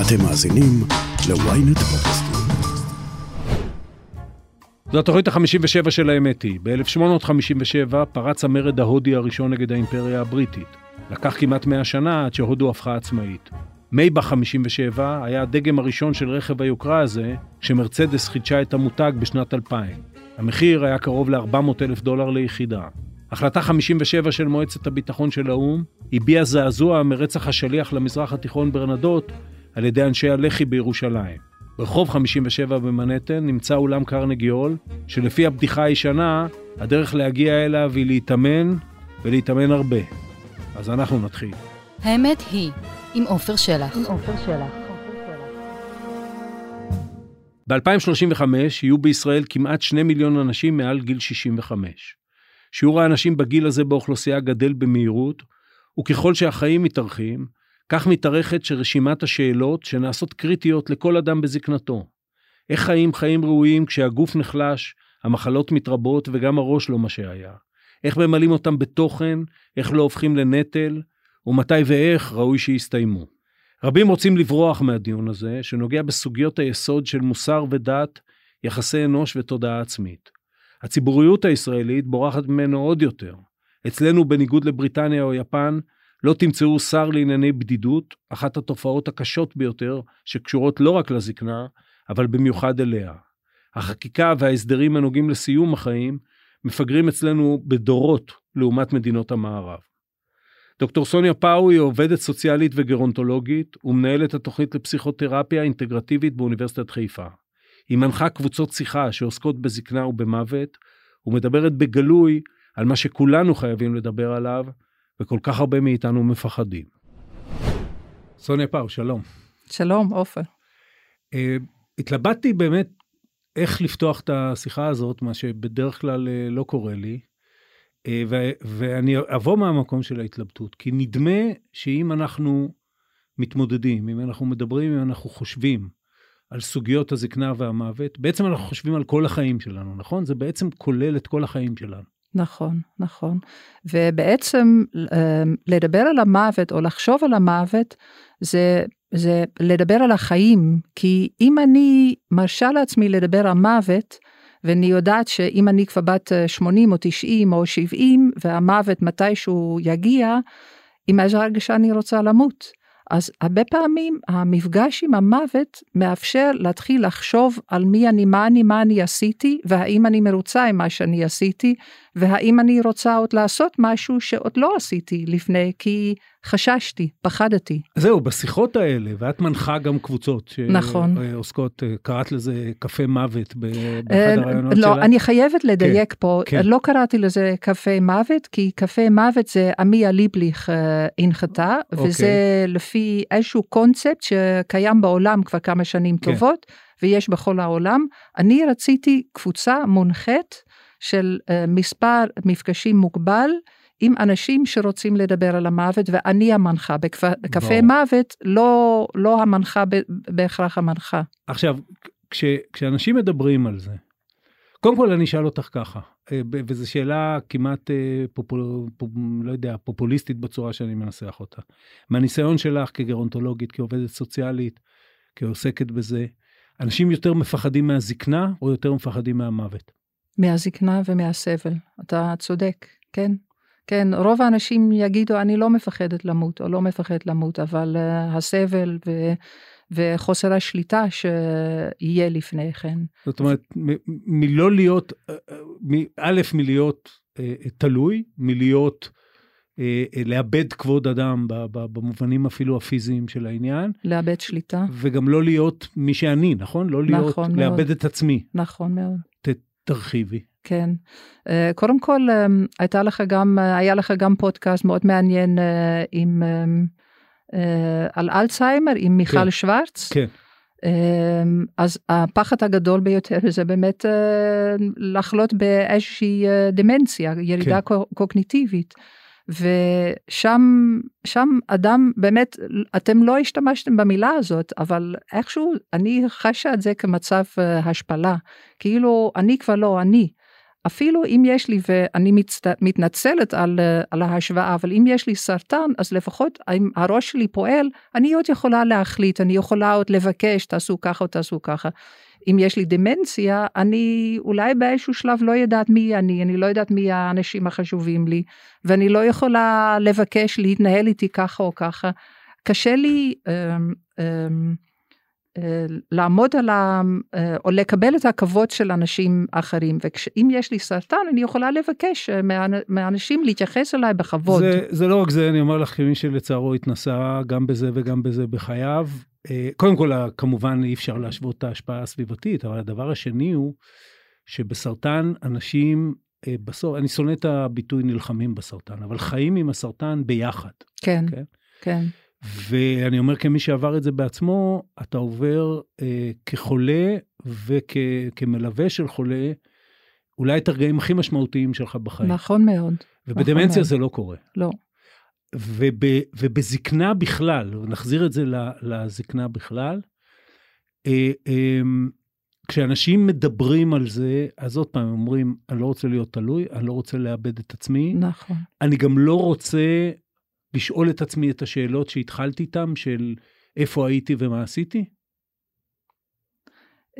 אתם מאזינים ל-ynet פודקאסטים. זו התוכנית ה-57 של האמת היא. ב-1857 פרץ המרד ההודי הראשון נגד האימפריה הבריטית. לקח כמעט 100 שנה עד שהודו הפכה עצמאית. מייבך 57 היה הדגם הראשון של רכב היוקרה הזה, כשמרצדס חידשה את המותג בשנת 2000. המחיר היה קרוב ל-400 אלף דולר ליחידה. החלטה 57 של מועצת הביטחון של האו"ם הביעה זעזוע מרצח השליח למזרח התיכון ברנדות על ידי אנשי הלח"י בירושלים. ברחוב 57 במנהטן נמצא אולם קרנגי הול, שלפי הבדיחה הישנה, הדרך להגיע אליו היא להתאמן, ולהתאמן הרבה. אז אנחנו נתחיל. האמת היא, עם עופר שלח. ב-2035 יהיו בישראל כמעט 2 מיליון אנשים מעל גיל 65. שיעור האנשים בגיל הזה באוכלוסייה גדל במהירות, וככל שהחיים מתארכים, כך מתארכת שרשימת השאלות שנעשות קריטיות לכל אדם בזקנתו. איך חיים חיים ראויים כשהגוף נחלש, המחלות מתרבות וגם הראש לא מה שהיה? איך ממלאים אותם בתוכן, איך לא הופכים לנטל, ומתי ואיך ראוי שיסתיימו. רבים רוצים לברוח מהדיון הזה, שנוגע בסוגיות היסוד של מוסר ודת, יחסי אנוש ותודעה עצמית. הציבוריות הישראלית בורחת ממנו עוד יותר. אצלנו, בניגוד לבריטניה או יפן, לא תמצאו שר לענייני בדידות, אחת התופעות הקשות ביותר, שקשורות לא רק לזקנה, אבל במיוחד אליה. החקיקה וההסדרים הנוגעים לסיום החיים מפגרים אצלנו בדורות לעומת מדינות המערב. דוקטור סוניה פאו היא עובדת סוציאלית וגרונטולוגית ומנהלת התוכנית לפסיכותרפיה אינטגרטיבית באוניברסיטת חיפה. היא מנחה קבוצות שיחה שעוסקות בזקנה ובמוות, ומדברת בגלוי על מה שכולנו חייבים לדבר עליו, וכל כך הרבה מאיתנו מפחדים. סוניה פאו, שלום. שלום, עופר. Uh, התלבטתי באמת איך לפתוח את השיחה הזאת, מה שבדרך כלל uh, לא קורה לי, uh, ו- ואני אבוא מהמקום של ההתלבטות, כי נדמה שאם אנחנו מתמודדים, אם אנחנו מדברים, אם אנחנו חושבים על סוגיות הזקנה והמוות, בעצם אנחנו חושבים על כל החיים שלנו, נכון? זה בעצם כולל את כל החיים שלנו. נכון, נכון. ובעצם לדבר על המוות או לחשוב על המוות זה, זה לדבר על החיים, כי אם אני מרשה לעצמי לדבר על מוות, ואני יודעת שאם אני כבר בת 80 או 90 או 70 והמוות מתישהו יגיע, עם איזו הרגשה אני רוצה למות. אז הרבה פעמים המפגש עם המוות מאפשר להתחיל לחשוב על מי אני, מה אני, מה אני עשיתי, והאם אני מרוצה עם מה שאני עשיתי, והאם אני רוצה עוד לעשות משהו שעוד לא עשיתי לפני, כי חששתי, פחדתי. זהו, בשיחות האלה, ואת מנחה גם קבוצות נכון. שעוסקות, קראת לזה קפה מוות באחד אה, הרעיונות לא, שלה. אני חייבת לדייק כן, פה, כן. לא קראתי לזה קפה מוות, כי קפה מוות זה עמיה ליבליך אה, הנחתה, אוקיי. וזה לפי איזשהו קונספט שקיים בעולם כבר כמה שנים כן. טובות, ויש בכל העולם. אני רציתי קבוצה מונחית של אה, מספר מפגשים מוגבל. עם אנשים שרוצים לדבר על המוות ואני המנחה, בקפה. מוות לא, לא המנחה ב- בהכרח המנחה. עכשיו, כש, כשאנשים מדברים על זה, קודם כל אני אשאל אותך ככה, אה, וזו שאלה כמעט, אה, פופול, פופ, לא יודע, פופוליסטית בצורה שאני מנסח אותה. מהניסיון שלך כגרונטולוגית, כעובדת סוציאלית, כעוסקת בזה, אנשים יותר מפחדים מהזקנה או יותר מפחדים מהמוות? מהזקנה ומהסבל, אתה צודק, כן. כן, רוב האנשים יגידו, אני לא מפחדת למות, או לא מפחד למות, אבל uh, הסבל ו, וחוסר השליטה שיהיה לפני כן. זאת אומרת, מ- מלא להיות, אה, אה, א', מלהיות אה, תלוי, מלהיות, אה, לאבד כבוד אדם ב- ב- במובנים אפילו הפיזיים של העניין, לאבד שליטה, וגם לא להיות מי שאני, נכון? לא להיות, נכון מאוד. לאבד את עצמי. נכון מאוד. תרחיבי. כן. אה, קודם כל, אה, הייתה לך גם, אה, היה לך גם פודקאסט מאוד מעניין עם, על אלצהיימר עם מיכל כן. שוורץ. כן. אז הפחד הגדול ביותר זה באמת לחלות באיזושהי דמנציה, ירידה כן. קו- קוגניטיבית. ושם שם אדם באמת, אתם לא השתמשתם במילה הזאת, אבל איכשהו אני חשה את זה כמצב השפלה. כאילו, אני כבר לא אני. אפילו אם יש לי, ואני מצט... מתנצלת על, על ההשוואה, אבל אם יש לי סרטן, אז לפחות אם הראש שלי פועל, אני עוד יכולה להחליט, אני יכולה עוד לבקש, תעשו ככה או תעשו ככה. אם יש לי דמנציה, אני אולי באיזשהו שלב לא יודעת מי אני, אני לא יודעת מי האנשים החשובים לי, ואני לא יכולה לבקש להתנהל איתי ככה או ככה. קשה לי um, um, לעמוד על ה... או לקבל את הכבוד של אנשים אחרים, ואם יש לי סרטן אני יכולה לבקש מאנשים להתייחס אליי בכבוד. זה, זה לא רק זה, אני אומר לך כמי שלצערו התנסה גם בזה וגם בזה בחייו. קודם כל, כמובן אי אפשר להשוות את ההשפעה הסביבתית, אבל הדבר השני הוא שבסרטן אנשים בסוף, אני שונא את הביטוי נלחמים בסרטן, אבל חיים עם הסרטן ביחד. כן, כן. כן. ואני אומר כמי שעבר את זה בעצמו, אתה עובר אה, כחולה וכמלווה של חולה, אולי את הרגעים הכי משמעותיים שלך בחיים. נכון מאוד. ובדמנציה נכון זה לא קורה. לא. וב, ובזקנה בכלל, נחזיר את זה לזקנה בכלל, אה, אה, כשאנשים מדברים על זה, אז עוד פעם אומרים, אני לא רוצה להיות תלוי, אני לא רוצה לאבד את עצמי. נכון. אני גם לא רוצה לשאול את עצמי את השאלות שהתחלתי איתן, של איפה הייתי ומה עשיתי?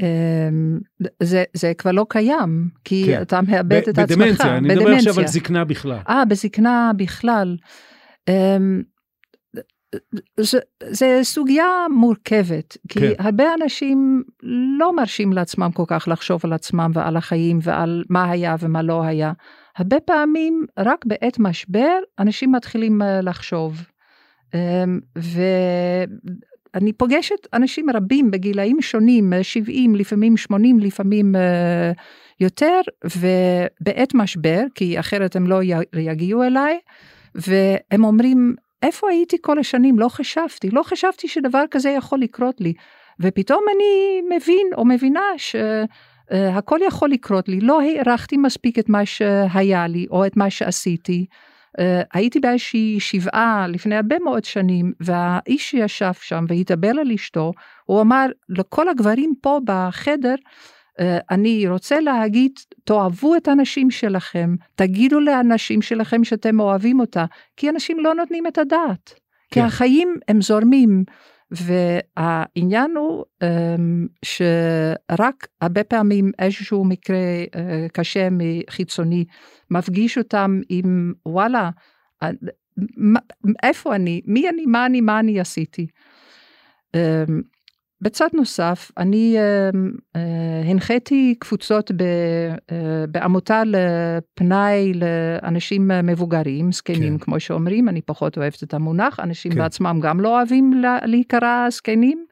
אמ, זה, זה כבר לא קיים, כי כן. אתה מאבד ב- את עצמך. בדמנציה, אני מדבר עכשיו על זקנה בכלל. אה, בזקנה בכלל. אמ, זה, זה סוגיה מורכבת, כי כן. הרבה אנשים לא מרשים לעצמם כל כך לחשוב על עצמם ועל החיים ועל מה היה ומה לא היה. הרבה פעמים רק בעת משבר אנשים מתחילים אה, לחשוב. אמ, ואני פוגשת אנשים רבים בגילאים שונים, 70, לפעמים 80, לפעמים אה, יותר, ובעת משבר, כי אחרת הם לא יגיעו אליי, והם אומרים, איפה הייתי כל השנים? לא חשבתי, לא חשבתי שדבר כזה יכול לקרות לי. ופתאום אני מבין או מבינה ש... Uh, הכל יכול לקרות לי, לא הערכתי מספיק את מה שהיה לי או את מה שעשיתי. Uh, הייתי באיזושהי שבעה לפני הרבה מאוד שנים והאיש שישב שם והתאבל על אשתו, הוא אמר לכל הגברים פה בחדר, uh, אני רוצה להגיד תאהבו את הנשים שלכם, תגידו לאנשים שלכם שאתם אוהבים אותה, כי אנשים לא נותנים את הדעת, כן. כי החיים הם זורמים. והעניין הוא אמ, שרק הרבה פעמים איזשהו מקרה אה, קשה מחיצוני מפגיש אותם עם וואלה, אה, איפה אני, מי אני, מה אני, מה אני עשיתי. אמ, בצד נוסף, אני אה, אה, הנחיתי קבוצות ב, אה, בעמותה לפנאי לאנשים מבוגרים, זקנים כן. כמו שאומרים, אני פחות אוהבת את המונח, אנשים כן. בעצמם גם לא אוהבים לה, להיקרא זקנים,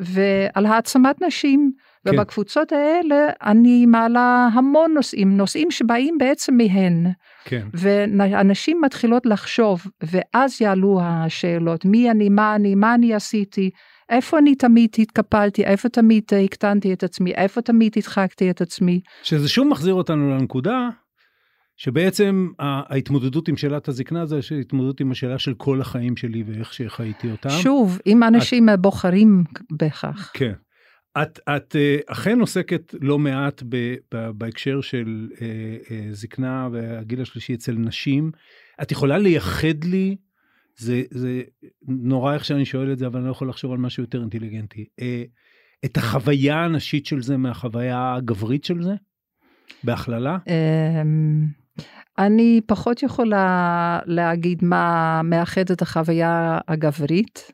ועל העצמת נשים. כן. ובקבוצות האלה אני מעלה המון נושאים, נושאים שבאים בעצם מהן. כן. ואנשים מתחילות לחשוב, ואז יעלו השאלות, מי אני, מה אני, מה אני עשיתי. איפה אני תמיד התקפלתי, איפה תמיד הקטנתי את עצמי, איפה תמיד הדחקתי את עצמי. שזה שוב מחזיר אותנו לנקודה שבעצם ההתמודדות עם שאלת הזקנה זה התמודדות עם השאלה של כל החיים שלי ואיך שחייתי אותם. שוב, אם אנשים את... בוחרים בכך. כן. את, את אה, אכן עוסקת לא מעט ב, ב, בהקשר של אה, אה, זקנה והגיל השלישי אצל נשים. את יכולה לייחד לי זה, זה נורא איך שאני שואל את זה, אבל אני לא יכול לחשוב על משהו יותר אינטליגנטי. אה, את החוויה הנשית של זה מהחוויה הגברית של זה? בהכללה? אמ, אני פחות יכולה להגיד מה מאחד את החוויה הגברית.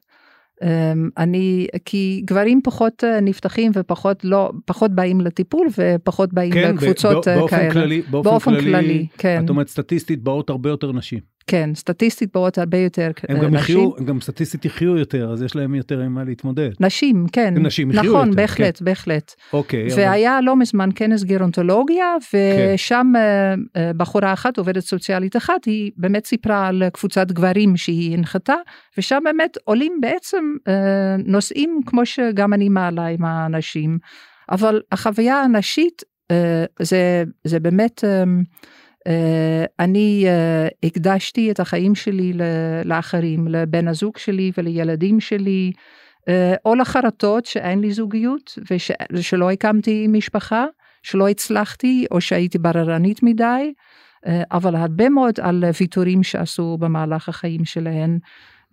אמ, אני, כי גברים פחות אה, נפתחים ופחות לא, פחות באים לטיפול ופחות באים כן, לקבוצות אה, באופן כאלה. כללי, באופן, באופן כללי, כללי, כן. את אומרת סטטיסטית באות הרבה יותר נשים. כן, סטטיסטית באות הרבה יותר הם גם נשים. יחיו, הם גם סטטיסטית יחיו יותר, אז יש להם יותר עם מה להתמודד. נשים, כן. נשים יחיו נכון, יותר. בהחלט, כן. בהחלט. אוקיי. והיה אבל... לא מזמן כנס גרונטולוגיה, ושם כן. בחורה אחת, עובדת סוציאלית אחת, היא באמת סיפרה על קבוצת גברים שהיא הנחתה, ושם באמת עולים בעצם נושאים כמו שגם אני מעלה עם האנשים, אבל החוויה הנשית זה, זה באמת... Uh, אני uh, הקדשתי את החיים שלי לאחרים, לבן הזוג שלי ולילדים שלי, uh, או לחרטות שאין לי זוגיות ושלא הקמתי משפחה, שלא הצלחתי או שהייתי בררנית מדי, אה, אבל הרבה מאוד על ויתורים שעשו במהלך החיים שלהן.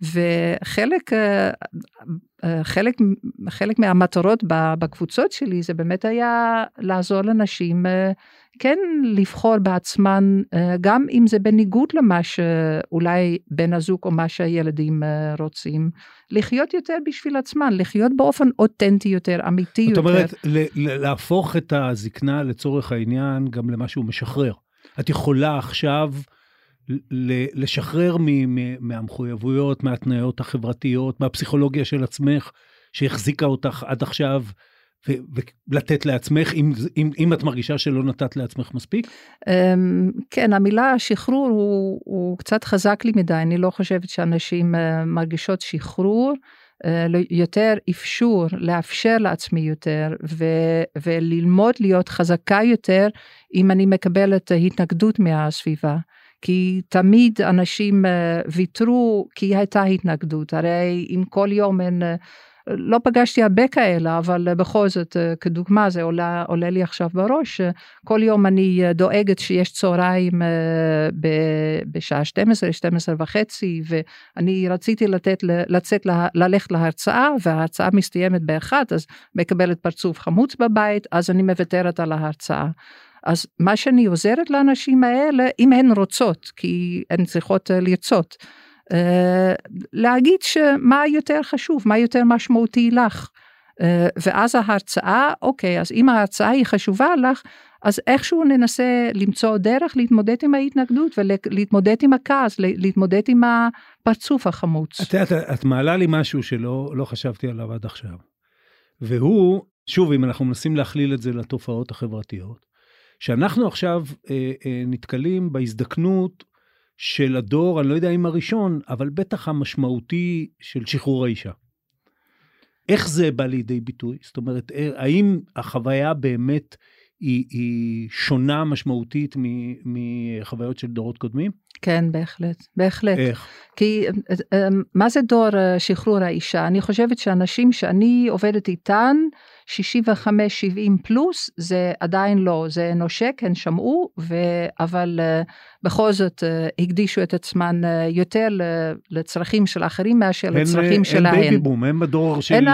וחלק אה, אה, חלק, חלק מהמטרות בקבוצות שלי זה באמת היה לעזור לנשים כן לבחור בעצמן, גם אם זה בניגוד למה שאולי בן הזוג או מה שהילדים רוצים, לחיות יותר בשביל עצמן, לחיות באופן אותנטי יותר, אמיתי יותר. זאת אומרת, להפוך את הזקנה לצורך העניין גם למשהו משחרר. את יכולה עכשיו לשחרר מהמחויבויות, מהתניות החברתיות, מהפסיכולוגיה של עצמך, שהחזיקה אותך עד עכשיו, ולתת לעצמך, אם, אם, אם את מרגישה שלא נתת לעצמך מספיק? אמ, כן, המילה שחרור הוא, הוא קצת חזק לי מדי, אני לא חושבת שאנשים אה, מרגישות שחרור. אה, יותר אפשור, לאפשר לעצמי יותר ו, וללמוד להיות חזקה יותר אם אני מקבלת התנגדות מהסביבה. כי תמיד אנשים אה, ויתרו כי הייתה התנגדות, הרי אם כל יום אין אה, לא פגשתי הרבה כאלה, אבל אה, בכל זאת, כדוגמה, זה עולה, עולה לי עכשיו בראש, כל יום אני דואגת שיש צהריים בשעה 12, 12 וחצי, ואני רציתי לתת, לצאת, ללכת להרצאה, וההרצאה מסתיימת באחת, אז מקבלת פרצוף חמוץ בבית, אז אני מוותרת על ההרצאה. אז מה שאני עוזרת לאנשים האלה, אם הן רוצות, כי הן צריכות לרצות, אה, להגיד שמה יותר חשוב, מה יותר משמעותי לך. אה, ואז ההרצאה, אוקיי, אז אם ההרצאה היא חשובה לך, אז איכשהו ננסה למצוא דרך להתמודד עם ההתנגדות ולהתמודד עם הכעס, להתמודד עם הפרצוף החמוץ. את יודעת, את מעלה לי משהו שלא לא חשבתי עליו עד עכשיו. והוא, שוב, אם אנחנו מנסים להכליל את זה לתופעות החברתיות, שאנחנו עכשיו אה, אה, נתקלים בהזדקנות של הדור, אני לא יודע אם הראשון, אבל בטח המשמעותי של שחרור האישה. איך זה בא לידי ביטוי? זאת אומרת, אה, האם החוויה באמת היא, היא שונה משמעותית מחוויות של דורות קודמים? כן, בהחלט, בהחלט. איך? כי אה, מה זה דור אה, שחרור האישה? אני חושבת שאנשים שאני עובדת איתן, 65-70 פלוס, זה עדיין לא, זה נושק, הן שמעו, ו... אבל uh, בכל זאת uh, הקדישו את עצמן uh, יותר לצרכים של אחרים מאשר לצרכים שלהן. הן baby boom, הן בדור של, הן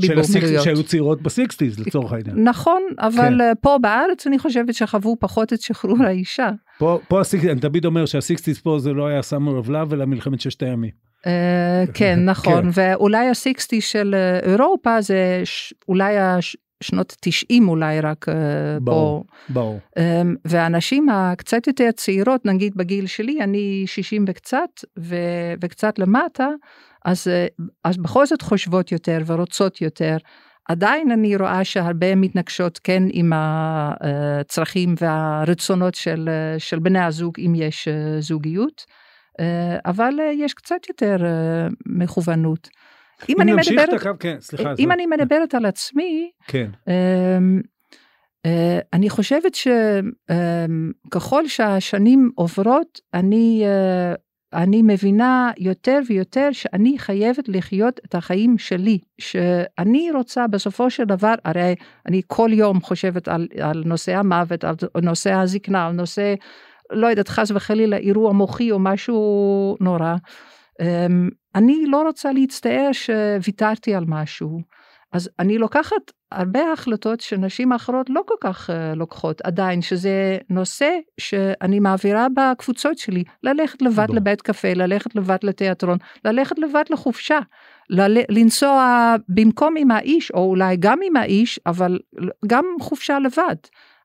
של ה sixties שהיו צעירות ב sixties לצורך העניין. נכון, אבל כן. פה בארץ אני חושבת שחוו פחות את שחרור האישה. פה, פה ה sixties, אני תמיד אומר שה sixties פה זה לא היה of love אלא מלחמת ששת הימים. אה, כן, נכון, ואולי ה sixties של אה, אירופה זה אולי שנות 90 אולי רק אה, פה. ברור. אמ, והנשים הקצת יותר צעירות, נגיד בגיל שלי, אני 60 וקצת, וקצת למטה, אז, אז בכל זאת חושבות יותר ורוצות יותר. עדיין אני רואה שהרבה מתנגשות כן עם הצרכים והרצונות של, של בני הזוג אם יש זוגיות. אה, אבל אה, יש קצת יותר אה, מכוונות. אם, אם אני מדברת, הקו, כן, סליחה. אם אני מדברת על עצמי, כן. אמ, אני חושבת שככל שהשנים עוברות, אני, אני מבינה יותר ויותר שאני חייבת לחיות את החיים שלי, שאני רוצה בסופו של דבר, הרי אני כל יום חושבת על, על נושא המוות, על נושא הזקנה, על נושא לא יודעת, חס וחלילה אירוע מוחי או משהו נורא. אמ, אני לא רוצה להצטער שוויתרתי על משהו. אז אני לוקחת הרבה החלטות שנשים אחרות לא כל כך uh, לוקחות עדיין, שזה נושא שאני מעבירה בקבוצות שלי, ללכת לבד בוא. לבית קפה, ללכת לבד לתיאטרון, ללכת לבד לחופשה, ל- לנסוע במקום עם האיש, או אולי גם עם האיש, אבל גם חופשה לבד.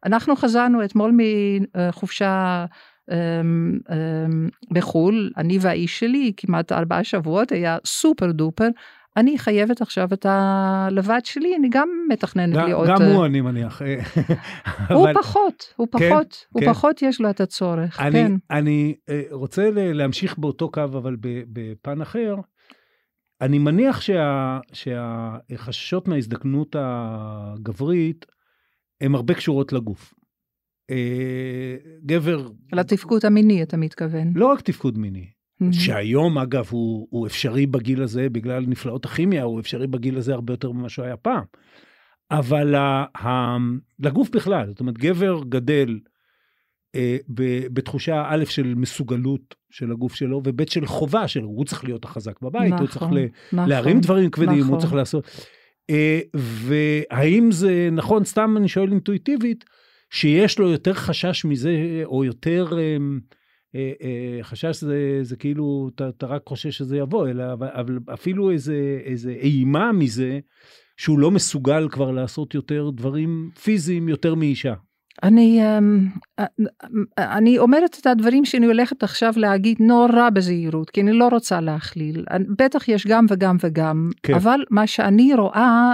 אנחנו חזרנו אתמול מחופשה אמ, אמ, בחו"ל, אני והאיש שלי, כמעט ארבעה שבועות, היה סופר דופר. אני חייבת עכשיו את הלבד שלי, אני גם מתכננת להיות... גם הוא, אני מניח. הוא פחות, הוא כן, פחות, הוא כן. פחות יש לו את הצורך, אני, כן. אני אה, רוצה להמשיך באותו קו, אבל בפן אחר. אני מניח שה, שהחששות מההזדקנות הגברית הן הרבה קשורות לגוף. אה, גבר... לתפקוד המיני אתה מתכוון. לא רק תפקוד מיני. שהיום אגב הוא, הוא אפשרי בגיל הזה בגלל נפלאות הכימיה, הוא אפשרי בגיל הזה הרבה יותר ממה שהוא היה פעם. אבל ה, ה, לגוף בכלל, זאת אומרת, גבר גדל אה, ב, בתחושה א' של מסוגלות של הגוף שלו, וב' של חובה שלו, הוא צריך להיות החזק בבית, נכון, הוא צריך ל, נכון, להרים דברים כבדים, נכון. הוא צריך לעשות... אה, והאם זה נכון, סתם אני שואל אינטואיטיבית, שיש לו יותר חשש מזה, או יותר... אה, אה, חשש זה, זה כאילו, אתה, אתה רק חושש שזה יבוא, אלא אבל אפילו איזה, איזה אימה מזה, שהוא לא מסוגל כבר לעשות יותר דברים פיזיים יותר מאישה. אני, אמ, אני אומרת את הדברים שאני הולכת עכשיו להגיד נורא בזהירות, כי אני לא רוצה להכליל. בטח יש גם וגם וגם, כן. אבל מה שאני רואה,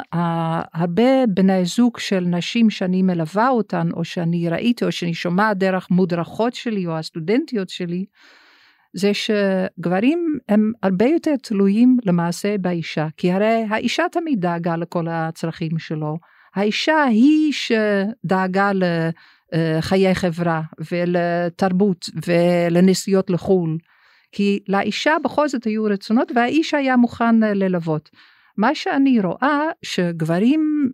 הרבה בני זוג של נשים שאני מלווה אותן, או שאני ראיתי, או שאני שומעת דרך מודרכות שלי, או הסטודנטיות שלי, זה שגברים הם הרבה יותר תלויים למעשה באישה, כי הרי האישה תמיד דאגה לכל הצרכים שלו. האישה היא שדאגה לחיי חברה ולתרבות ולנסיעות לחו"ל. כי לאישה בכל זאת היו רצונות והאיש היה מוכן ללוות. מה שאני רואה שגברים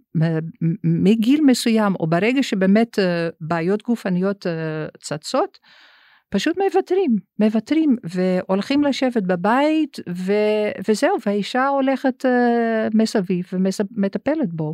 מגיל מסוים או ברגע שבאמת בעיות גופניות צצות, פשוט מוותרים, מוותרים והולכים לשבת בבית ו, וזהו והאישה הולכת מסביב ומטפלת בו.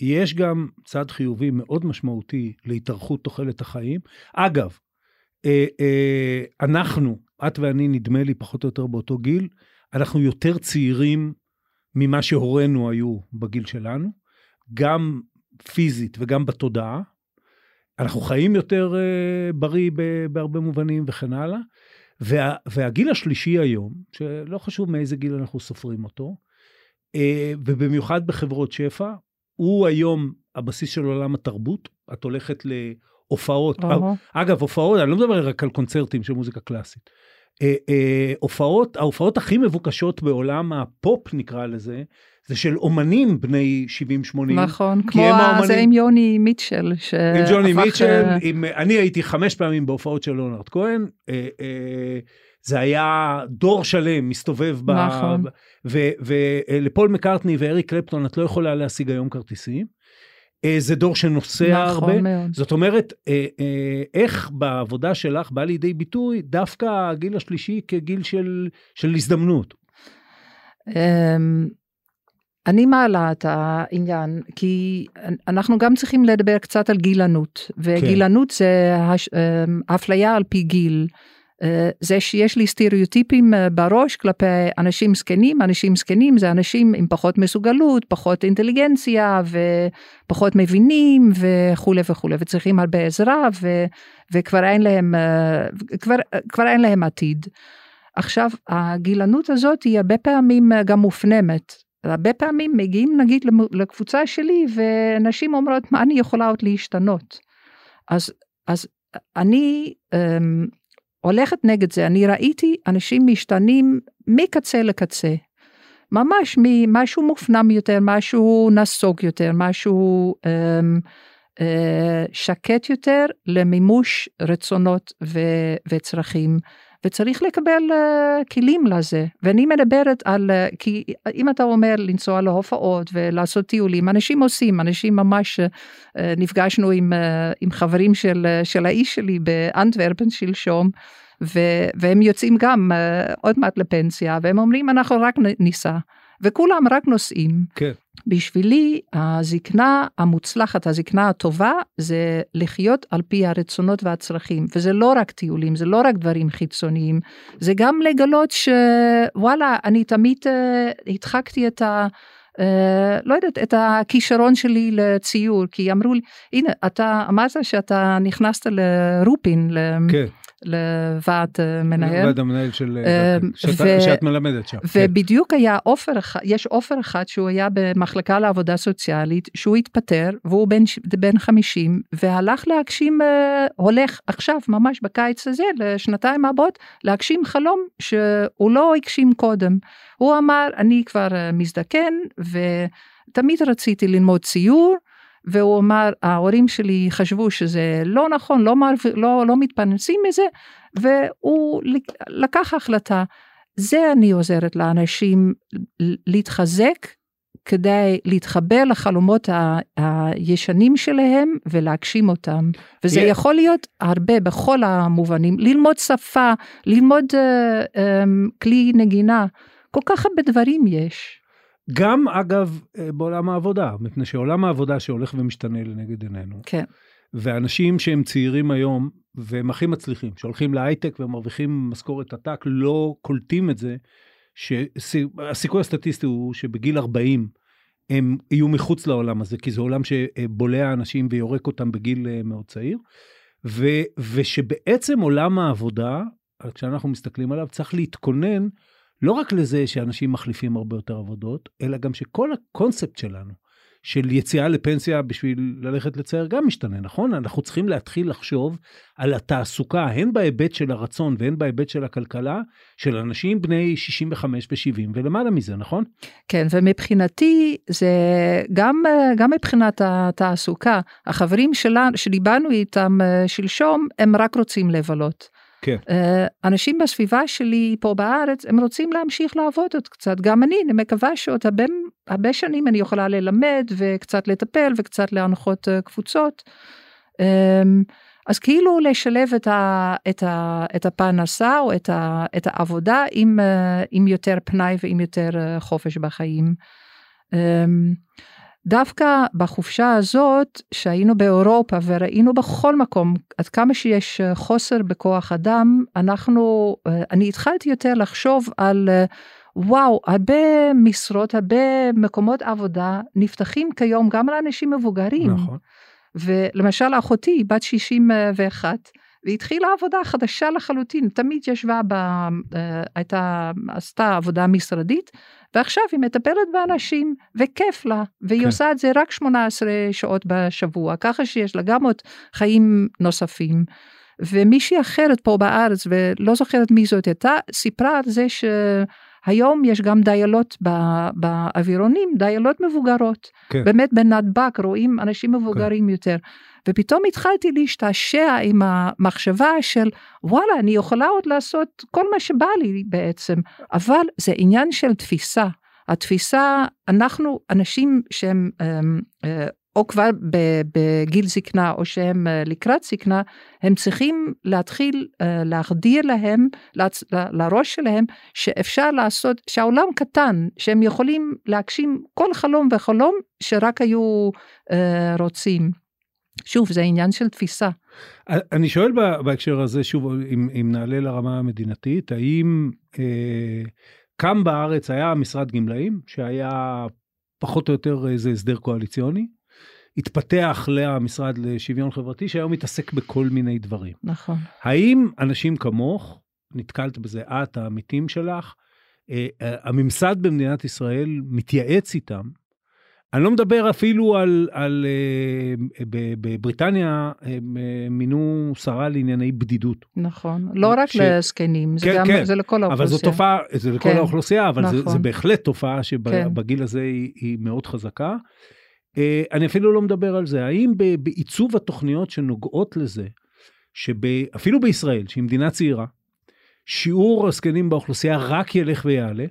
יש גם צד חיובי מאוד משמעותי להתארכות תוחלת החיים. אגב, אה, אה, אנחנו, את ואני, נדמה לי, פחות או יותר באותו גיל, אנחנו יותר צעירים ממה שהורינו היו בגיל שלנו, גם פיזית וגם בתודעה. אנחנו חיים יותר אה, בריא בהרבה מובנים וכן הלאה. וה, והגיל השלישי היום, שלא חשוב מאיזה גיל אנחנו סופרים אותו, ובמיוחד בחברות שפע, הוא היום הבסיס של עולם התרבות. את הולכת להופעות, אוהו. אגב, הופעות, אני לא מדבר רק על קונצרטים של מוזיקה קלאסית. אה, אה, הופעות, ההופעות הכי מבוקשות בעולם הפופ נקרא לזה, זה של אומנים בני 70-80. נכון, כמו האומנים- זה עם יוני מיטשל. ש- עם ג'וני מיטשל, אה, עם, אני הייתי חמש פעמים בהופעות של ליאונרד כהן, אה, אה, זה היה דור שלם מסתובב ב... נכון. ולפול מקארטני ואריק קלפטון את לא יכולה להשיג היום כרטיסים. אה, זה דור שנוסע נכון הרבה. מאוד. זאת אומרת, אה, אה, איך בעבודה שלך בא לידי ביטוי דווקא הגיל השלישי כגיל של, של הזדמנות. אמ, אני מעלה את העניין כי אנחנו גם צריכים לדבר קצת על גילנות וגילנות זה הש- אמ, אפליה על פי גיל. אה, זה שיש לי סטריאוטיפים אה, בראש כלפי אנשים זקנים, אנשים זקנים זה אנשים עם פחות מסוגלות, פחות אינטליגנציה ופחות מבינים וכולי וכולי וצריכים הרבה עזרה ו, וכבר אין להם, אה, כבר, כבר אין להם עתיד. עכשיו הגילנות הזאת היא הרבה פעמים גם מופנמת. הרבה פעמים מגיעים נגיד לקבוצה שלי ונשים אומרות מה אני יכולה עוד להשתנות. אז, אז אני um, הולכת נגד זה, אני ראיתי אנשים משתנים מקצה לקצה. ממש ממשהו מופנם יותר, משהו נסוג יותר, משהו um, uh, שקט יותר למימוש רצונות ו- וצרכים. וצריך לקבל uh, כלים לזה. ואני מדברת על, uh, כי אם אתה אומר לנסוע להופעות ולעשות טיולים, אנשים עושים, אנשים ממש uh, נפגשנו עם, uh, עם חברים של, uh, של האיש שלי באנטוורפן שלשום, ו, והם יוצאים גם uh, עוד מעט לפנסיה, והם אומרים אנחנו רק ניסע. וכולם רק נוסעים. כן. בשבילי הזקנה המוצלחת, הזקנה הטובה, זה לחיות על פי הרצונות והצרכים. וזה לא רק טיולים, זה לא רק דברים חיצוניים, זה גם לגלות שוואלה, אני תמיד uh, הדחקתי את ה... Uh, לא יודעת, את הכישרון שלי לציור, כי אמרו לי, הנה, אתה אמרת שאתה נכנסת לרופין, כן. לוועד אה, מנהל. ועד המנהל של... אה, שאת- ו- שאת מלמדת שם. כן. ובדיוק היה עופר אחד, יש עופר אחד שהוא היה במחלקה לעבודה סוציאלית, שהוא התפטר והוא בן, בן 50 והלך להגשים, אה, הולך עכשיו ממש בקיץ הזה לשנתיים הבאות להגשים חלום שהוא לא הגשים קודם. הוא אמר אני כבר אה, מזדקן ותמיד רציתי ללמוד ציור. והוא אמר ההורים שלי חשבו שזה לא נכון לא, מרו, לא, לא מתפרנסים מזה והוא לקח החלטה זה אני עוזרת לאנשים להתחזק כדי להתחבר לחלומות ה- הישנים שלהם ולהגשים אותם. וזה Yeah. יכול להיות הרבה בכל המובנים, ללמוד שפה, ללמוד אה, אה, כלי נגינה, כל כך הרבה דברים יש. גם אגב אה, בעולם העבודה, מפני שעולם העבודה שהולך ומשתנה לנגד עינינו, כן, ואנשים שהם צעירים היום והם הכי מצליחים, שהולכים להייטק ומרוויחים משכורת עתק, לא קולטים את זה, שהסיכוי הסטטיסטי הוא שבגיל 40 הם יהיו מחוץ לעולם הזה, כי זה עולם שבולע אנשים ויורק אותם בגיל אה, מאוד צעיר, ו, ושבעצם עולם העבודה, כשאנחנו מסתכלים עליו, צריך להתכונן לא רק לזה שאנשים מחליפים הרבה יותר עבודות, אלא גם שכל הקונספט שלנו, של יציאה לפנסיה בשביל ללכת לצייר גם משתנה, נכון? אנחנו צריכים להתחיל לחשוב על התעסוקה, הן בהיבט של הרצון והן בהיבט של הכלכלה, של אנשים בני 65 ו-70 ולמעלה מזה, נכון? כן, ומבחינתי זה גם, גם מבחינת התעסוקה, החברים שלנו, שדיברנו איתם אה, שלשום, הם רק רוצים לבלות. כן. אה, אנשים בסביבה שלי פה בארץ, הם רוצים להמשיך לעבוד עוד קצת. גם אני, אני מקווה שעוד הרבה, הרבה שנים אני יכולה ללמד וקצת לטפל וקצת להנחות אה, קבוצות. אמ, אז כאילו לשלב את, ה, את, ה, את הפרנסה או את, ה, את העבודה עם, אה, עם יותר פנאי ועם יותר חופש בחיים. דווקא בחופשה הזאת שהיינו באירופה וראינו בכל מקום עד כמה שיש אה, חוסר בכוח אדם, אנחנו, אה, אני התחלתי יותר לחשוב על אה, וואו, הרבה משרות, הרבה מקומות עבודה נפתחים כיום גם לאנשים מבוגרים. נכון. ולמשל אחותי בת 61 והתחילה עבודה חדשה לחלוטין, תמיד ישבה, ב, אה, הייתה, עשתה עבודה משרדית, ועכשיו היא מטפלת באנשים, וכיף לה, והיא כן. עושה את זה רק 18 שעות בשבוע, ככה שיש לה גם עוד חיים נוספים. ומישהי אחרת פה בארץ, ולא זוכרת מי זאת הייתה, סיפרה על זה שהיום יש גם דיילות באווירונים, דיילות מבוגרות. כן. באמת בנתב"ג רואים אנשים מבוגרים יותר. ופתאום התחלתי להשתעשע עם המחשבה של וואלה אני יכולה עוד לעשות כל מה שבא לי בעצם אבל זה עניין של תפיסה התפיסה אנחנו אנשים שהם אמ, אה, או כבר בגיל זקנה או שהם אה, לקראת זקנה הם צריכים להתחיל אה, להחדיר להם לראש שלהם שאפשר לעשות שהעולם קטן שהם יכולים להגשים כל חלום וחלום שרק היו רוצים. שוב זה עניין של תפיסה. אני שואל בהקשר הזה, שוב, אם, אם נעלה לרמה המדינתית, האם אה, קם בארץ, היה משרד גמלאים, שהיה פחות או יותר איזה הסדר קואליציוני, התפתח למשרד לשוויון חברתי, שהיום מתעסק בכל מיני דברים. נכון. האם אנשים כמוך, נתקלת בזה את, העמיתים שלך, אה, אה, הממסד במדינת ישראל מתייעץ איתם, אני לא מדבר אפילו על, על אה, בבריטניה הם אה, מינו שרה לענייני בדידות. נכון. לא רק ש- לזקנים, זה כן, גם, כן, זה לכל האוכלוסייה. אבל זו תופעה, זה לכל כן, האוכלוסייה, אבל זה, נכון. זה בהחלט תופעה כן. שבגיל הזה היא, היא מאוד חזקה. אה, אני אפילו לא מדבר על זה, האם בעיצוב התוכניות שנוגעות לזה, שאפילו בישראל, שהיא מדינה צעירה, שיעור הזקנים באוכלוסייה רק ילך ויעלה,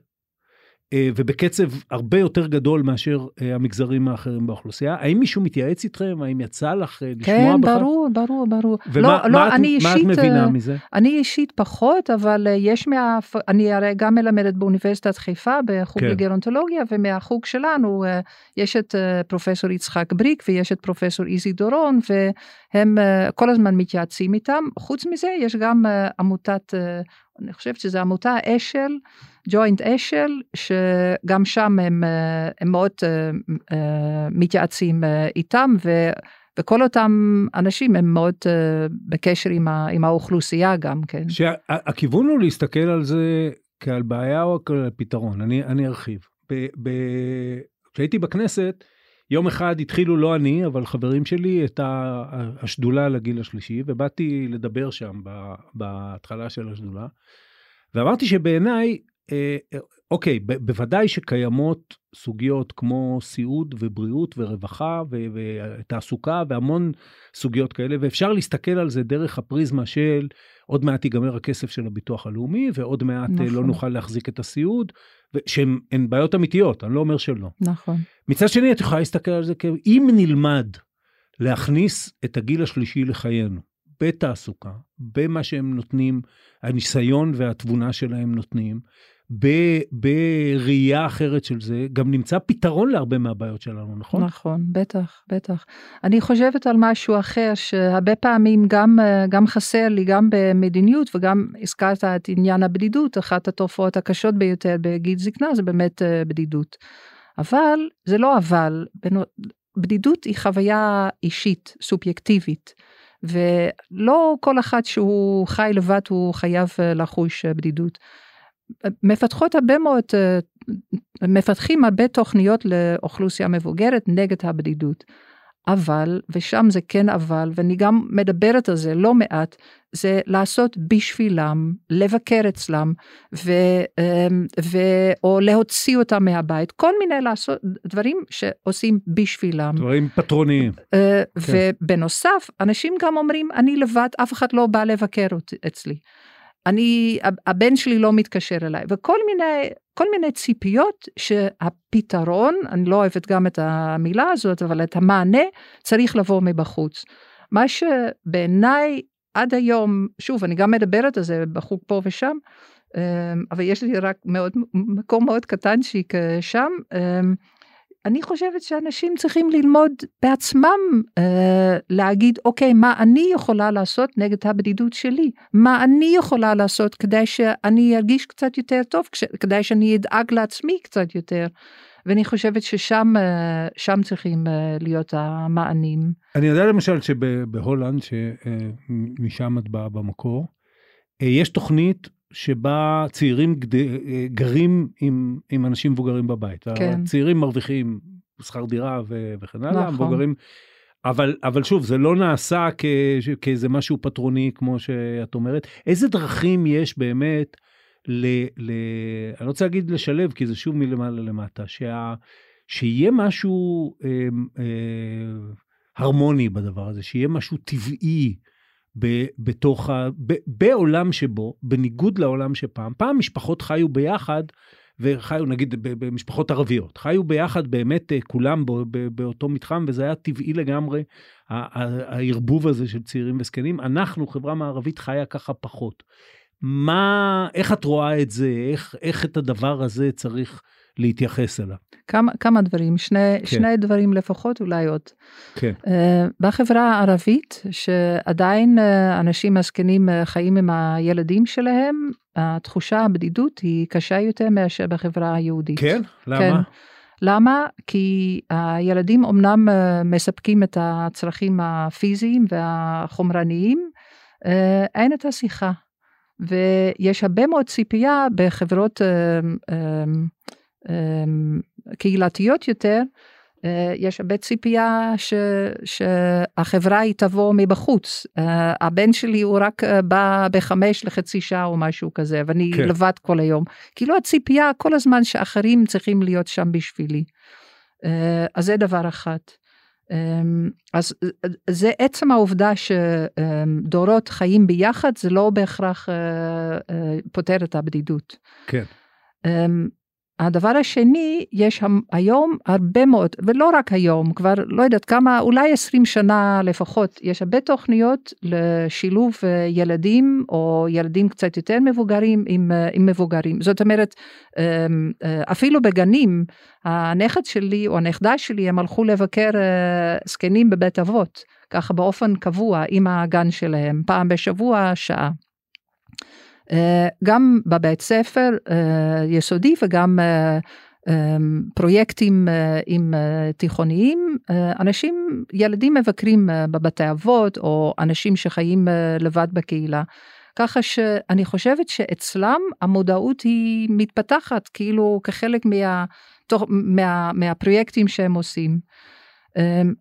ובקצב הרבה יותר גדול מאשר אה, המגזרים האחרים באוכלוסייה. האם מישהו מתייעץ איתכם? האם יצא לך אה, לשמוע כן, בכלל? ברור, ברור, ברור. ומה לא, לא, את, אני מה את אישית, מבינה אה, מזה? אני אישית פחות, אבל אה, יש מה... אני הרי גם מלמדת באוניברסיטת חיפה בחוג כן. לגרונטולוגיה, ומהחוג שלנו אה, יש את אה, פרופסור יצחק בריק ויש את פרופסור איזי דורון, והם אה, כל הזמן מתייעצים איתם. חוץ מזה, יש גם אה, עמותת, אה, אני חושבת שזו עמותה אשל, ג'וינט אשל, שגם שם הם, הם מאוד מתייעצים איתם, ו... וכל אותם אנשים הם מאוד uh, בקשר עם, ה, עם האוכלוסייה גם כן. שהכיוון הוא להסתכל על זה כעל בעיה או כעל פתרון, אני, אני ארחיב. כשהייתי בכנסת, יום אחד התחילו, לא אני, אבל חברים שלי, את השדולה לגיל השלישי, ובאתי לדבר שם בהתחלה של השדולה, ואמרתי שבעיניי, אה, אוקיי, בוודאי שקיימות סוגיות כמו סיעוד ובריאות ורווחה ותעסוקה והמון סוגיות כאלה, ואפשר להסתכל על זה דרך הפריזמה של עוד מעט ייגמר הכסף של הביטוח הלאומי, ועוד מעט אה, לא נכון. לא נוכל להחזיק את הסיעוד, שהן בעיות אמיתיות, אני לא אומר שלא. נכון. מצד שני, את יכולה להסתכל על זה אם נלמד להכניס את הגיל השלישי לחיינו, בתעסוקה, במה שהם נותנים, הניסיון והתבונה שלהם נותנים, בראייה אחרת של זה, גם נמצא פתרון להרבה מהבעיות שלנו, נכון? נכון, בטח, בטח. אני חושבת על משהו אחר, שהרבה פעמים גם, גם חסר לי, גם במדיניות, וגם הזכרת את עניין הבדידות, אחת התופעות הקשות ביותר בגיל זקנה זה באמת אה, בדידות. אבל, זה לא אבל, בדידות היא חוויה אישית, סובייקטיבית. ולא כל אחד שהוא חי לבד הוא חייב אה, לחוש אה, בדידות. מפתחות הרבה מאוד, אה, מפתחים הרבה תוכניות לאוכלוסייה מבוגרת נגד הבדידות. אבל, ושם זה כן אבל, ואני גם מדברת על זה לא מעט, זה לעשות בשבילם, לבקר אצלם, ו, אמ, ו, או להוציא אותם מהבית, כל מיני לעשות דברים שעושים בשבילם. דברים פטרוניים. אה, כן. ובנוסף, אנשים גם אומרים, אני לבד, אף אחד לא בא לבקר אותי, אצלי. אני, הבן שלי לא מתקשר אליי, וכל מיני, כל מיני ציפיות שהפתרון, אני לא אוהבת גם את המילה הזאת, אבל את המענה צריך לבוא מבחוץ. מה שבעיניי עד היום, שוב, אני גם מדברת על זה בחוג פה ושם, אמ, אבל יש לי רק מאוד, מקום מאוד קטנצ'יק אה, שם, אמ, אני חושבת שאנשים צריכים ללמוד בעצמם אה, להגיד, אוקיי, מה אני יכולה לעשות נגד הבדידות שלי? מה אני יכולה לעשות כדי שאני ארגיש קצת יותר טוב, כדי שאני אדאג לעצמי קצת יותר? ואני חושבת ששם שם צריכים אה, להיות המענים. אני יודע למשל שבהולנד, שמשם את באה במקור, יש תוכנית שבה צעירים גד... גרים עם, עם אנשים מבוגרים בבית. כן. הצעירים מרוויחים שכר דירה ו... וכן הלאה, נכון. המבוגרים... אבל, אבל שוב, זה לא נעשה כ... כאיזה משהו פטרוני, כמו שאת אומרת. איזה דרכים יש באמת, ל... ל... אני לא רוצה להגיד לשלב, כי זה שוב מלמעלה למטה, שה... שיהיה משהו אה, אה, הרמוני בדבר הזה, שיהיה משהו טבעי. ב, בתוך ה... ב, בעולם שבו, בניגוד לעולם שפעם, פעם משפחות חיו ביחד, וחיו נגיד במשפחות ערביות, חיו ביחד באמת אה, כולם באותו מתחם, וזה היה טבעי לגמרי, הערבוב הזה של צעירים וזקנים. אנחנו, חברה מערבית, חיה ככה פחות. מה, איך את רואה את זה, איך, איך את הדבר הזה צריך להתייחס אליו? כמה, כמה דברים, שני, כן. שני דברים לפחות, אולי עוד. כן. Uh, בחברה הערבית, שעדיין uh, אנשים הזקנים uh, חיים עם הילדים שלהם, התחושה הבדידות היא קשה יותר מאשר בחברה היהודית. כן? למה? כן. למה? כי הילדים אמנם מספקים את הצרכים הפיזיים והחומרניים, אין את השיחה. ויש הרבה מאוד ציפייה בחברות אמ, קהילתיות יותר, אה, יש הרבה ציפייה ש, שהחברה היא תבוא מבחוץ. אה, הבן שלי הוא רק אה, בא בחמש לחצי שעה או משהו כזה, ואני כן. לבד כל היום. כאילו הציפייה כל הזמן שאחרים צריכים להיות שם בשבילי. אז זה דבר אחד. אמ, אז זה עצם העובדה שדורות חיים ביחד, זה לא בהכרח פותר את הבדידות. כן. הדבר השני, יש היום הרבה מאוד, ולא רק היום, כבר לא יודעת כמה, אולי 20 שנה לפחות, יש הרבה תוכניות לשילוב אה, ילדים, או ילדים קצת יותר מבוגרים עם, אה, עם מבוגרים. זאת אומרת, אמ, אה, אפילו בגנים, הנכד שלי או הנכדה שלי, הם הלכו לבקר זקנים בבית אבות, ככה באופן קבוע עם הגן שלהם, פעם בשבוע, שעה. אה, גם בבית ספר אה, יסודי וגם אה, פרויקטים עם תיכוניים, אנשים, ילדים מבקרים בבתי אבות, או אנשים שחיים לבד בקהילה. ככה שאני חושבת שאצלם המודעות היא מתפתחת, כאילו כחלק מה, תוך, מה, מהפרויקטים שהם עושים.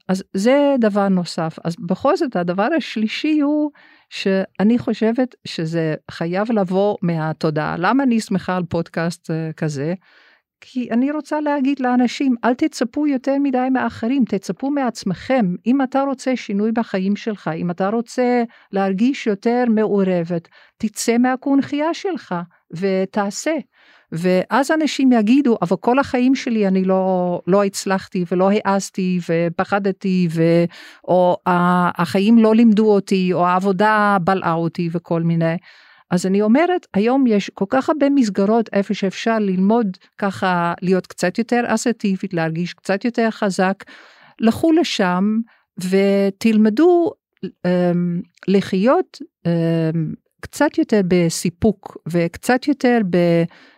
אז זה דבר נוסף. אז בכל זאת, הדבר השלישי הוא שאני חושבת שזה חייב לבוא מהתודעה. למה אני שמחה על פודקאסט כזה? כי אני רוצה להגיד לאנשים, אל תצפו יותר מדי מאחרים, תצפו מעצמכם. אם אתה רוצה שינוי בחיים שלך, אם אתה רוצה להרגיש יותר מעורבת, תצא מהקונכייה שלך ותעשה. ואז אנשים יגידו, אבל כל החיים שלי אני לא, לא הצלחתי ולא העזתי ופחדתי, ו, או החיים לא לימדו אותי, או העבודה בלעה אותי וכל מיני. אז אני אומרת, היום יש כל כך הרבה מסגרות איפה שאפשר ללמוד ככה, להיות קצת יותר אסרטיבית, להרגיש קצת יותר חזק, לכו לשם ותלמדו um, לחיות um, קצת יותר בסיפוק וקצת יותר ב...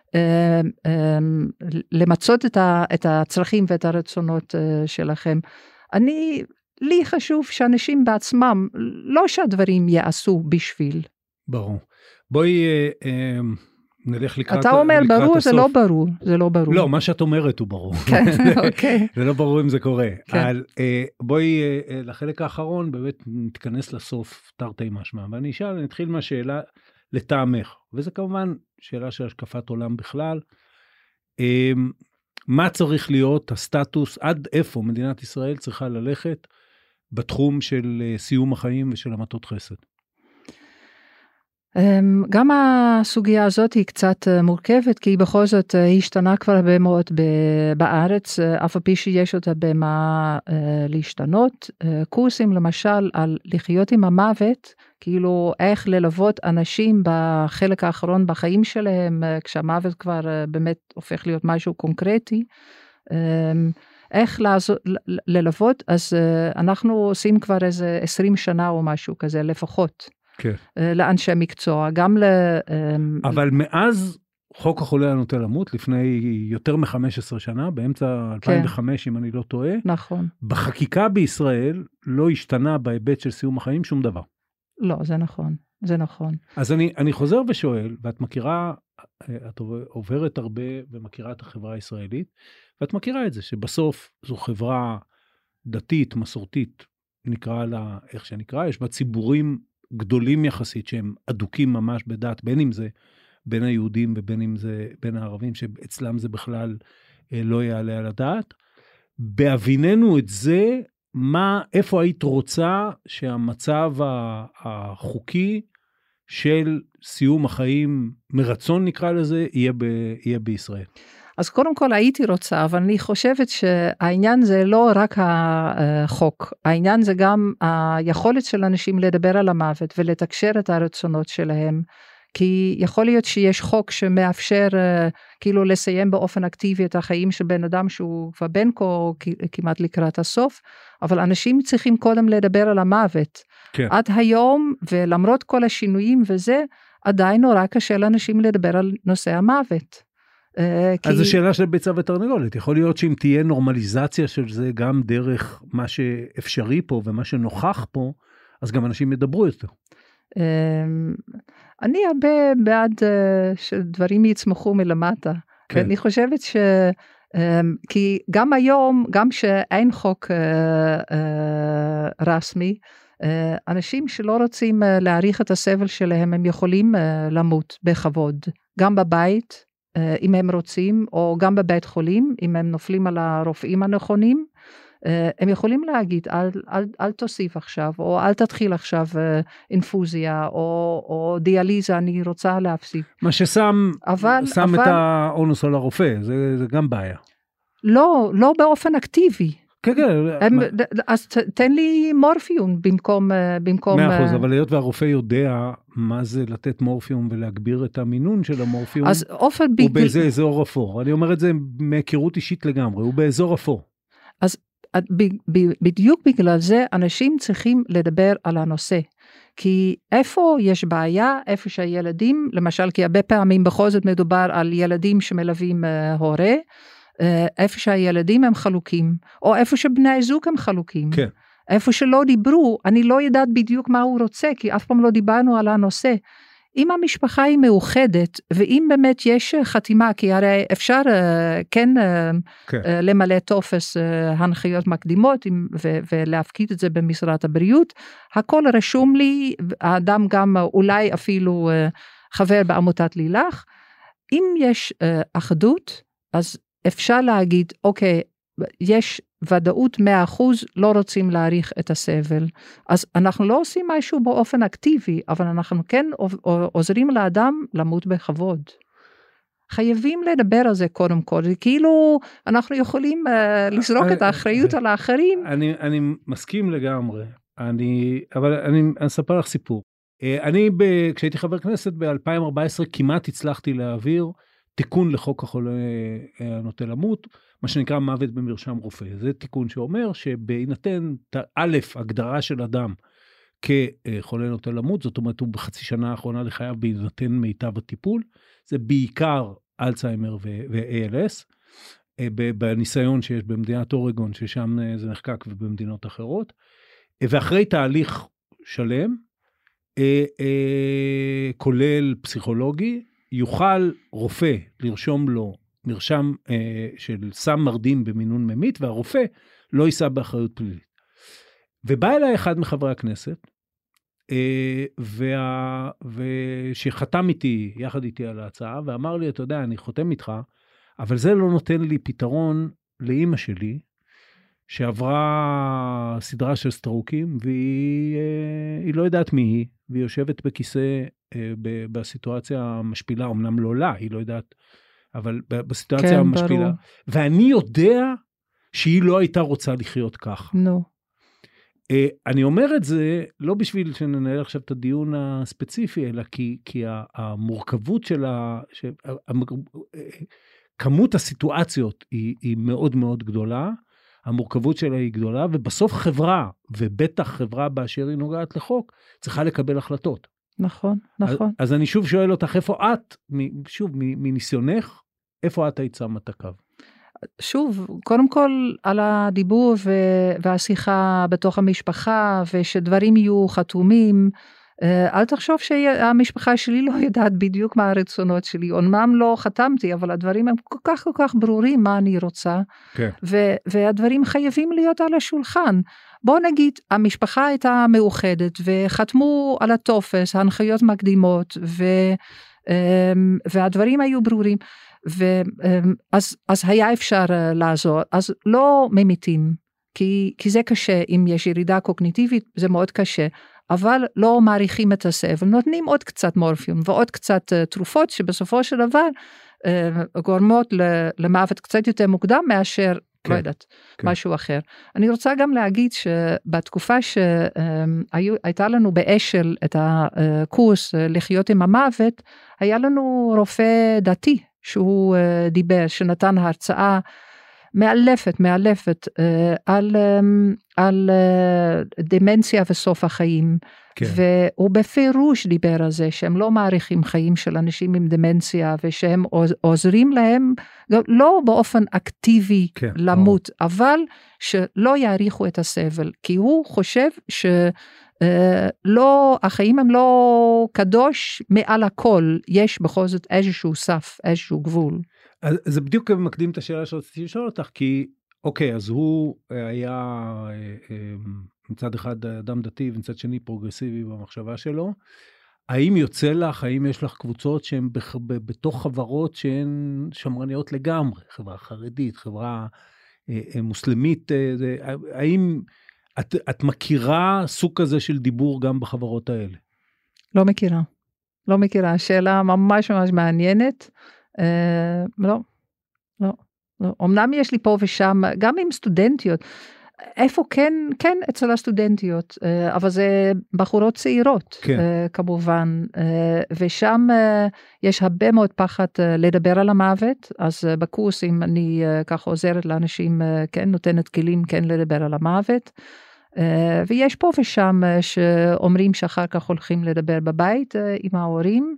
Um, um, למצות את, את הצרכים ואת הרצונות uh, שלכם. אני, לי חשוב שאנשים בעצמם, לא שהדברים ייעשו בשביל. ברור. בואי אה, אה, נלך לקראת אתה אומר לקראת ברור, הסוף. זה לא ברור, זה לא ברור. לא, מה שאת אומרת הוא ברור. כן, אוקיי. זה לא ברור אם זה קורה. כן. אבל אה, בואי אה, אה, לחלק האחרון באמת נתכנס לסוף תרתי משמע. ואני אשאל, אני אתחיל מהשאלה לטעמך, וזה כמובן שאלה של השקפת עולם בכלל. אה, מה צריך להיות הסטטוס, עד איפה מדינת ישראל צריכה ללכת בתחום של אה, סיום החיים ושל המתות חסד? אמ, גם הסוגיה הזאת היא קצת אה, מורכבת, כי בכל זאת אה, היא השתנה כבר הרבה מאוד בארץ, אה, אף על פי שיש אותה במה להשתנות. קורסים למשל על לחיות עם המוות, כאילו איך ללוות אנשים בחלק האחרון בחיים שלהם, כשהמוות כבר באמת הופך להיות משהו קונקרטי. אמ, איך לעזור, ללוות, אז אנחנו עושים כבר איזה 20 שנה או משהו כזה לפחות. כן. אה, לאנשי מקצוע, גם ל... אמ, אבל מאז חוק החולה הנוטה למות, לפני יותר מ-15 שנה, באמצע 2005, כן. אם אני לא טועה, נכון. בחקיקה בישראל לא השתנה בהיבט של סיום החיים שום דבר. לא, זה נכון, זה נכון. אז אני, אני חוזר ושואל, ואת מכירה, את עוברת הרבה ומכירה את החברה הישראלית, ואת מכירה את זה, שבסוף זו חברה דתית, מסורתית, נקרא לה איך שנקרא, יש בה ציבורים גדולים יחסית שהם אדוקים ממש בדת, בין אם זה בין היהודים ובין אם זה בין הערבים, שאצלם זה בכלל אה, לא יעלה על הדעת. בהביננו את זה, מה, איפה היית רוצה שהמצב החוקי של סיום החיים מרצון נקרא לזה, יהיה, ב, יהיה בישראל? אז קודם כל הייתי רוצה, אבל אני חושבת שהעניין זה לא רק החוק, העניין זה גם היכולת של אנשים לדבר על המוות ולתקשר את הרצונות שלהם. כי יכול להיות שיש חוק שמאפשר uh, כאילו לסיים באופן אקטיבי את החיים של בן אדם שהוא כבר בין כה כמעט לקראת הסוף, אבל אנשים צריכים קודם לדבר על המוות. כן. עד היום, ולמרות כל השינויים וזה, עדיין נורא קשה לאנשים לדבר על נושא המוות. אה, אז זו שאלה של ביצה ותרנגולת, יכול להיות שאם תהיה נורמליזציה של זה גם דרך מה שאפשרי פה ומה שנוכח פה, אז גם אנשים ידברו יותר. אמ, אני הרבה בעד אה, שדברים יצמחו מלמטה. כן. אני חושבת ש... אמ, כי גם היום, גם שאין חוק אה, רשמי, אנשים שלא רוצים להעריך את הסבל שלהם, הם יכולים למות בכבוד, גם בבית, אם הם רוצים, או גם בבית חולים, אם הם נופלים על הרופאים הנכונים, אה, הם יכולים להגיד, אל, אל, אל תוסיף עכשיו, או אל תתחיל עכשיו אה, אינפוזיה, או, או דיאליזה, אני רוצה להפסיק. מה ששם אבל, שם אבל, את האונוס על הרופא, זה, זה גם בעיה. לא, לא באופן אקטיבי. כן, כן. הם, אז תן לי מורפיום במקום... במקום מאה אחוז, אבל היות והרופא יודע מה זה לתת מורפיום ולהגביר את המינון של המורפיום, אז בגלל... הוא באיזה אזור אפור. אני אומר את זה מהיכרות אישית לגמרי, הוא באזור אפור. אז בדיוק בגלל זה אנשים צריכים לדבר על הנושא. כי איפה יש בעיה, איפה שהילדים, למשל, כי הרבה פעמים בכל זאת מדובר על ילדים שמלווים uh, הורה, אה, איפה שהילדים הם חלוקים, או איפה שבני הזוג הם חלוקים. כן. איפה שלא דיברו, אני לא יודעת בדיוק מה הוא רוצה, כי אף פעם לא דיברנו על הנושא. אם המשפחה היא מאוחדת, ואם באמת יש חתימה, כי הרי אפשר אה, כן, אה, כן. אה, למלא טופס אה, הנחיות מקדימות ו- ולהפקיד את זה במשרד הבריאות, הכל רשום לי, האדם גם אה, אולי אפילו אה, חבר בעמותת לילך. אם יש אה, אחדות, אז אפשר להגיד, אוקיי, יש ודאות 100% לא רוצים להעריך את הסבל. אז אנחנו לא עושים משהו באופן אקטיבי, אבל אנחנו כן עוזרים לאדם למות בכבוד. חייבים לדבר על זה קודם כל, זה כאילו אנחנו יכולים uh, לזרוק את האחריות על האחרים. אני, אני מסכים לגמרי, אני, אבל אני, אני אספר לך סיפור. אה, אני, ב, כשהייתי חבר כנסת ב-2014, כמעט הצלחתי להעביר תיקון לחוק החולה אה, הנוטה למות, מה שנקרא מוות במרשם רופא. זה תיקון שאומר שבהינתן, א', הגדרה של אדם כחולה נוטה למות, זאת אומרת, הוא בחצי שנה האחרונה לחייו בהינתן מיטב הטיפול, זה בעיקר אלצהיימר ו-ALS, בניסיון שיש במדינת אורגון, ששם אה, זה נחקק ובמדינות אחרות, ואחרי תהליך שלם, כולל פסיכולוגי, יוכל רופא לרשום לו מרשם אה, של סם מרדים במינון ממית, והרופא לא יישא באחריות פלילית. ובא אליי אחד מחברי הכנסת, אה, וה, ושחתם איתי, יחד איתי על ההצעה, ואמר לי, אתה יודע, אני חותם איתך, אבל זה לא נותן לי פתרון לאימא שלי, שעברה סדרה של סטרוקים, והיא אה, לא יודעת מי היא, והיא יושבת בכיסא בסיטואציה המשפילה, אמנם לא לה, היא לא יודעת, אבל בסיטואציה כן, המשפילה. ברור. ואני יודע שהיא לא הייתה רוצה לחיות כך. נו. אה, אני אומר את זה לא בשביל שננהל עכשיו את הדיון הספציפי, אלא כי, כי המורכבות של ה... ש... כמות הסיטואציות היא, היא מאוד מאוד גדולה, המורכבות שלה היא גדולה, ובסוף חברה, ובטח חברה באשר היא נוגעת לחוק, צריכה לקבל החלטות. נכון, נכון. אז, אז אני שוב שואל אותך, איפה את, שוב, מניסיונך, איפה את היית שמה את הקו? שוב, קודם כל על הדיבור והשיחה בתוך המשפחה, ושדברים יהיו חתומים. אל תחשוב שהמשפחה שלי לא יודעת בדיוק מה הרצונות שלי, אומנם לא חתמתי, אבל הדברים הם כל כך כל כך ברורים מה אני רוצה, כן. והדברים חייבים להיות על השולחן. בוא נגיד, המשפחה הייתה מאוחדת וחתמו על הטופס, הנחיות מקדימות, ו, והדברים היו ברורים, ואז אז היה אפשר לעזור, אז לא ממיתים, כי, כי זה קשה, אם יש ירידה קוגניטיבית זה מאוד קשה. אבל לא מעריכים את הסבל, נותנים עוד קצת מורפיום ועוד קצת uh, תרופות שבסופו של דבר uh, גורמות למוות קצת יותר מוקדם מאשר, כן, לא יודעת, כן. משהו אחר. אני רוצה גם להגיד שבתקופה שהייתה לנו באשל את הקורס לחיות עם המוות, היה לנו רופא דתי שהוא דיבר, שנתן הרצאה. מאלפת, מאלפת, אה, על, אה, על אה, דמנציה וסוף החיים. כן. והוא בפירוש דיבר על זה שהם לא מעריכים חיים של אנשים עם דמנציה ושהם עוזרים להם, לא באופן אקטיבי כן, למות, או. אבל שלא יעריכו את הסבל, כי הוא חושב ש... לא, החיים הם לא קדוש מעל הכל, יש בכל זאת איזשהו סף, איזשהו גבול. אז זה בדיוק מקדים את השאלה שרציתי לשאול אותך, כי אוקיי, אז הוא היה מצד אחד אדם דתי ומצד שני פרוגרסיבי במחשבה שלו. האם יוצא לך, האם יש לך קבוצות שהן בתוך חברות שהן שמרניות לגמרי, חברה חרדית, חברה מוסלמית, האם את, את מכירה סוג כזה של דיבור גם בחברות האלה? לא מכירה. לא מכירה, שאלה ממש ממש מעניינת. אה, לא, לא, לא. אמנם יש לי פה ושם, גם עם סטודנטיות, איפה כן, כן אצל הסטודנטיות, אה, אבל זה בחורות צעירות, כן. אה, כמובן, ושם יש הרבה מאוד פחד לדבר על המוות, אז בקורסים אני ככה עוזרת לאנשים, כן, נותנת כלים כן לדבר על המוות. ויש פה ושם שאומרים שאחר כך הולכים לדבר בבית עם ההורים.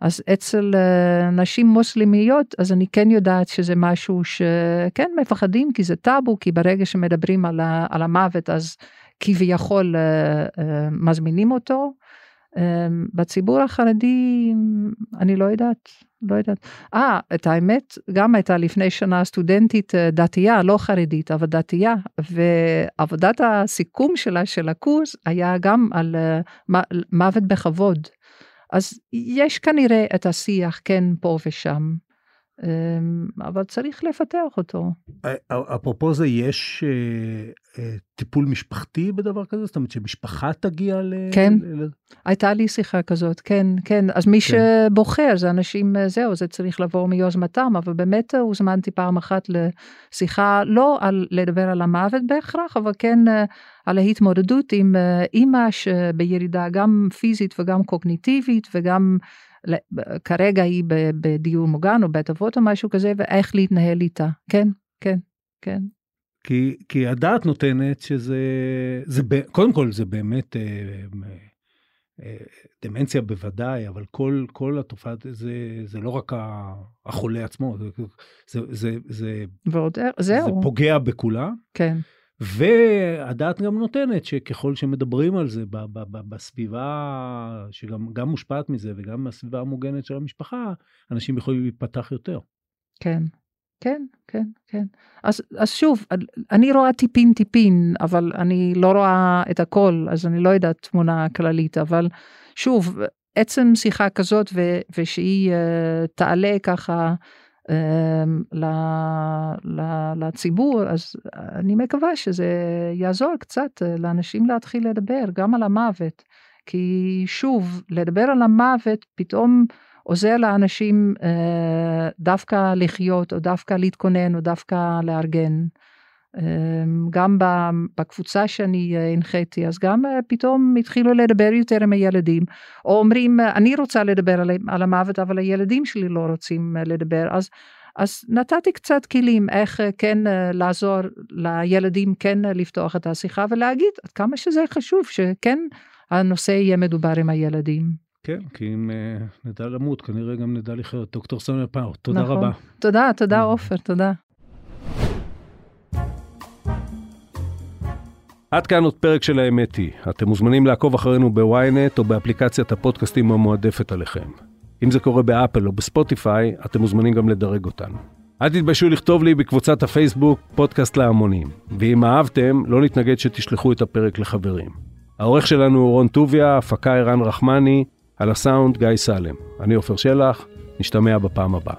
אז אצל uh, נשים מוסלמיות, אז אני כן יודעת שזה משהו שכן מפחדים, כי זה טאבו, כי ברגע שמדברים על, ה, על המוות, אז כביכול uh, uh, מזמינים אותו. Um, בציבור החרדי, אני לא יודעת, לא יודעת. אה, את האמת, גם הייתה לפני שנה סטודנטית דתייה, לא חרדית, אבל דתייה, ועבודת הסיכום שלה, של הקורס, היה גם על uh, מוות בכבוד. אז יש כנראה את השיח כן פה ושם, אבל צריך לפתח אותו. אפרופו זה, יש אה, אה, טיפול משפחתי בדבר כזה? זאת אומרת שמשפחה תגיע ל... כן, ל... הייתה לי שיחה כזאת, כן, כן. אז מי כן. שבוחר זה אנשים, אה, זהו, זה צריך לבוא מיוזמתם, אבל באמת הוזמנתי פעם אחת לשיחה, לא על לדבר על המוות בהכרח, אבל כן על ההתמודדות עם אימא שבירידה גם פיזית וגם קוגניטיבית וגם כרגע היא בדיור מוגן או בית אבות או משהו כזה, ואיך להתנהל איתה. כן, כן, כן. כי, כי הדעת נותנת שזה, זה, קודם כל זה באמת, אה, אה, דמנציה בוודאי, אבל כל, כל התופעה, זה, זה לא רק החולה עצמו, זה, זה, זה, זה, ועוד, זהו. זה פוגע בכולם. כן. והדעת גם נותנת שככל שמדברים על זה בסביבה שגם מושפעת מזה וגם בסביבה המוגנת של המשפחה, אנשים יכולים להיפתח יותר. כן, כן, כן, כן. אז, אז שוב, אני רואה טיפין טיפין, אבל אני לא רואה את הכל, אז אני לא יודעת תמונה כללית, אבל שוב, עצם שיחה כזאת ו- ושהיא uh, תעלה ככה לציבור, אז אני מקווה שזה יעזור קצת אה, לאנשים להתחיל לדבר גם על המוות. כי שוב, לדבר על המוות פתאום עוזר לאנשים אה, דווקא לחיות, או דווקא להתכונן, או דווקא לארגן. אמ, גם בקבוצה שאני אה, הנחיתי, אז גם אה, פתאום התחילו לדבר יותר עם הילדים, או אומרים, אה, אני רוצה לדבר על, על המוות, אבל הילדים שלי לא רוצים לדבר, אז, אז נתתי קצת כלים איך כן לעזור לילדים כן לפתוח את השיחה ולהגיד עד כמה שזה חשוב, שכן הנושא יהיה מדובר עם הילדים. כן, כי אם נדע למות, כנראה גם נדע לחיות. דוקטור סמיה פאו, תודה נכון. רבה. תודה, תודה עופר, תודה. עד כאן עוד פרק של האמת היא. אתם מוזמנים לעקוב אחרינו בוויינט או באפליקציית הפודקאסטים המועדפת עליכם. אם זה קורה באפל או בספוטיפיי, אתם מוזמנים גם לדרג אותנו. אל תתביישו לכתוב לי בקבוצת הפייסבוק פודקאסט להמונים, ואם אהבתם, לא נתנגד שתשלחו את הפרק לחברים. העורך שלנו הוא רון טוביה, הפקה ערן רחמני, על הסאונד גיא סלם. אני עופר שלח, נשתמע בפעם הבאה.